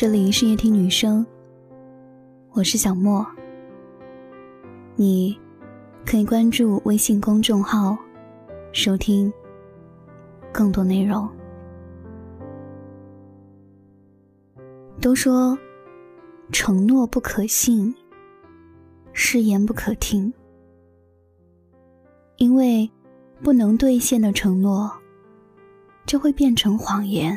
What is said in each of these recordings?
这里是夜听女生，我是小莫。你可以关注微信公众号，收听更多内容。都说承诺不可信，誓言不可听，因为不能兑现的承诺就会变成谎言，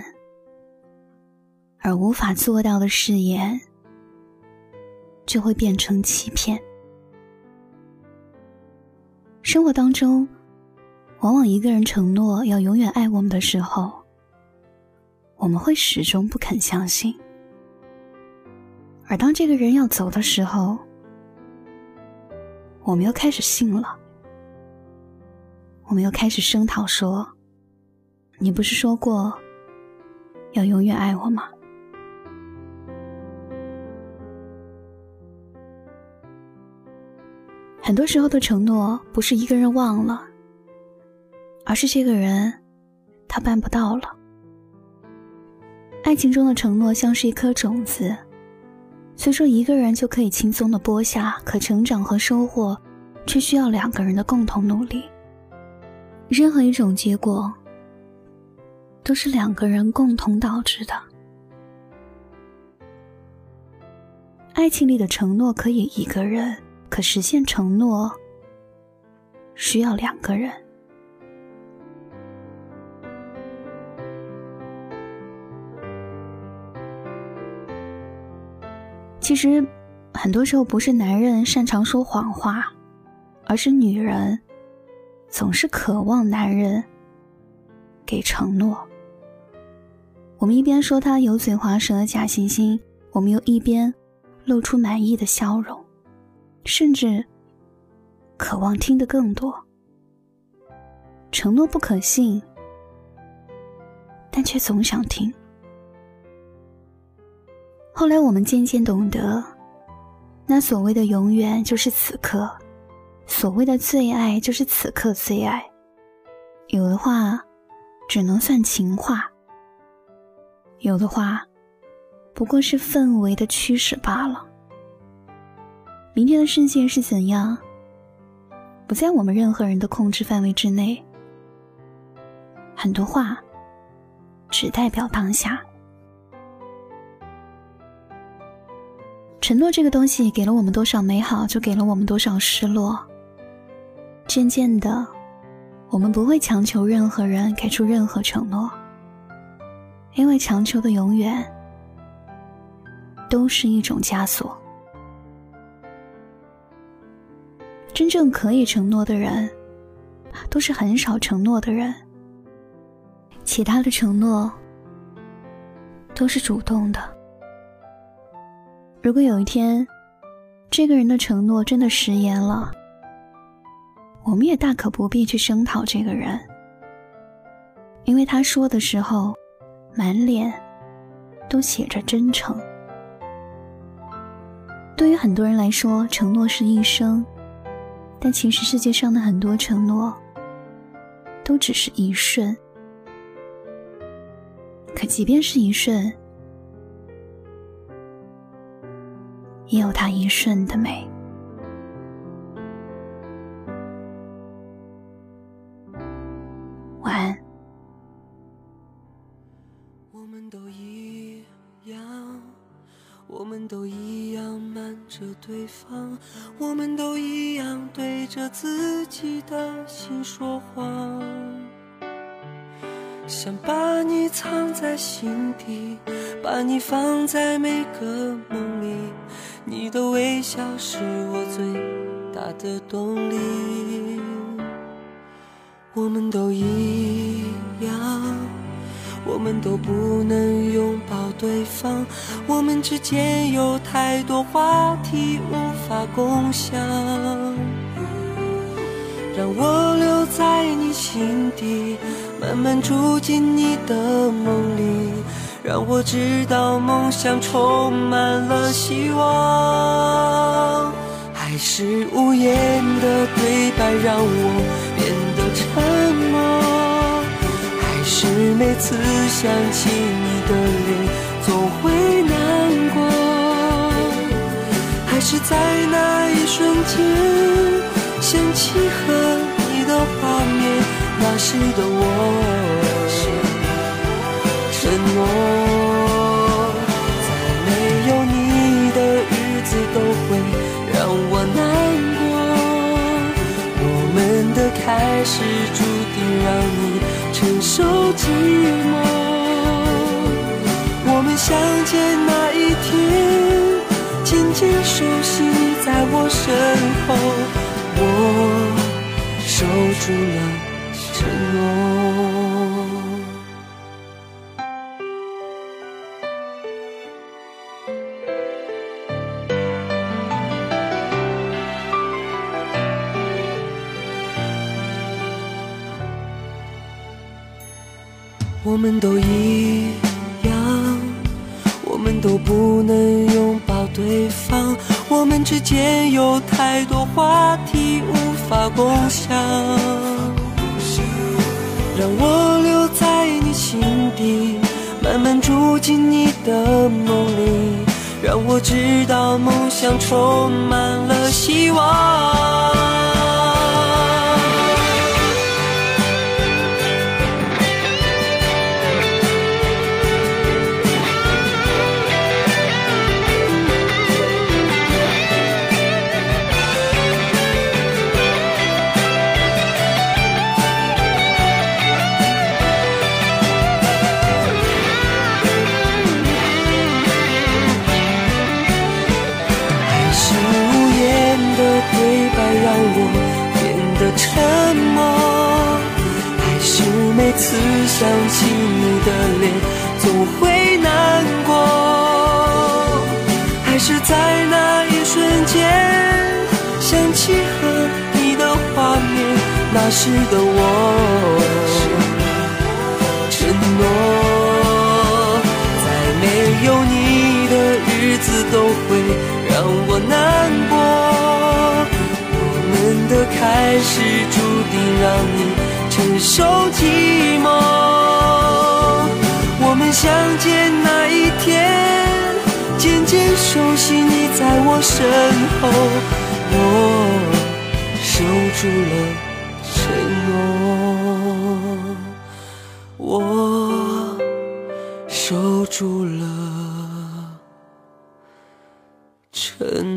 而无法做到的誓言就会变成欺骗。生活当中，往往一个人承诺要永远爱我们的时候，我们会始终不肯相信。而当这个人要走的时候，我们又开始信了。我们又开始声讨说：“你不是说过要永远爱我吗？”很多时候的承诺，不是一个人忘了，而是这个人他办不到了。爱情中的承诺像是一颗种子。虽说一个人就可以轻松的播下，可成长和收获，却需要两个人的共同努力。任何一种结果，都是两个人共同导致的。爱情里的承诺可以一个人，可实现承诺，需要两个人。其实，很多时候不是男人擅长说谎话，而是女人总是渴望男人给承诺。我们一边说他油嘴滑舌的假惺惺，我们又一边露出满意的笑容，甚至渴望听得更多。承诺不可信，但却总想听。后来我们渐渐懂得，那所谓的永远就是此刻，所谓的最爱就是此刻最爱。有的话，只能算情话；有的话，不过是氛围的驱使罢了。明天的世界是怎样，不在我们任何人的控制范围之内。很多话，只代表当下。承诺这个东西给了我们多少美好，就给了我们多少失落。渐渐的，我们不会强求任何人给出任何承诺，因为强求的永远都是一种枷锁。真正可以承诺的人，都是很少承诺的人。其他的承诺，都是主动的。如果有一天，这个人的承诺真的食言了，我们也大可不必去声讨这个人，因为他说的时候，满脸都写着真诚。对于很多人来说，承诺是一生，但其实世界上的很多承诺，都只是一瞬。可即便是一瞬。也有它一瞬的美。晚安。我们都一样，我们都一样瞒着对方，我们都一样对着自己的心说谎，想把你藏在心底，把你放在每个梦里。你的微笑是我最大的动力。我们都一样，我们都不能拥抱对方，我们之间有太多话题无法共享。让我留在你心底，慢慢住进你的梦里。让我知道梦想充满了希望，还是无言的对白让我变得沉默，是每次想起你的脸，总会难过，还是在那一瞬间，想起和你的画面，那时的我，承诺，在没有你的日子都会让我难过，我们的开始注。受寂寞。我们相见那一天，紧紧熟悉在我身后，我守住了承诺。我们都一样，我们都不能拥抱对方，我们之间有太多话题无法共享。让我留在你心底，慢慢住进你的梦里，让我知道梦想充满了希望。每次想起你的脸总会难过，还是在那一瞬间想起和你的画面，那时的我承诺，在没有你的日子都会。让我难过，我们的开始注定让你忍受寂寞我们相见那一天渐渐熟悉你在我身后我守住了承诺我守住了承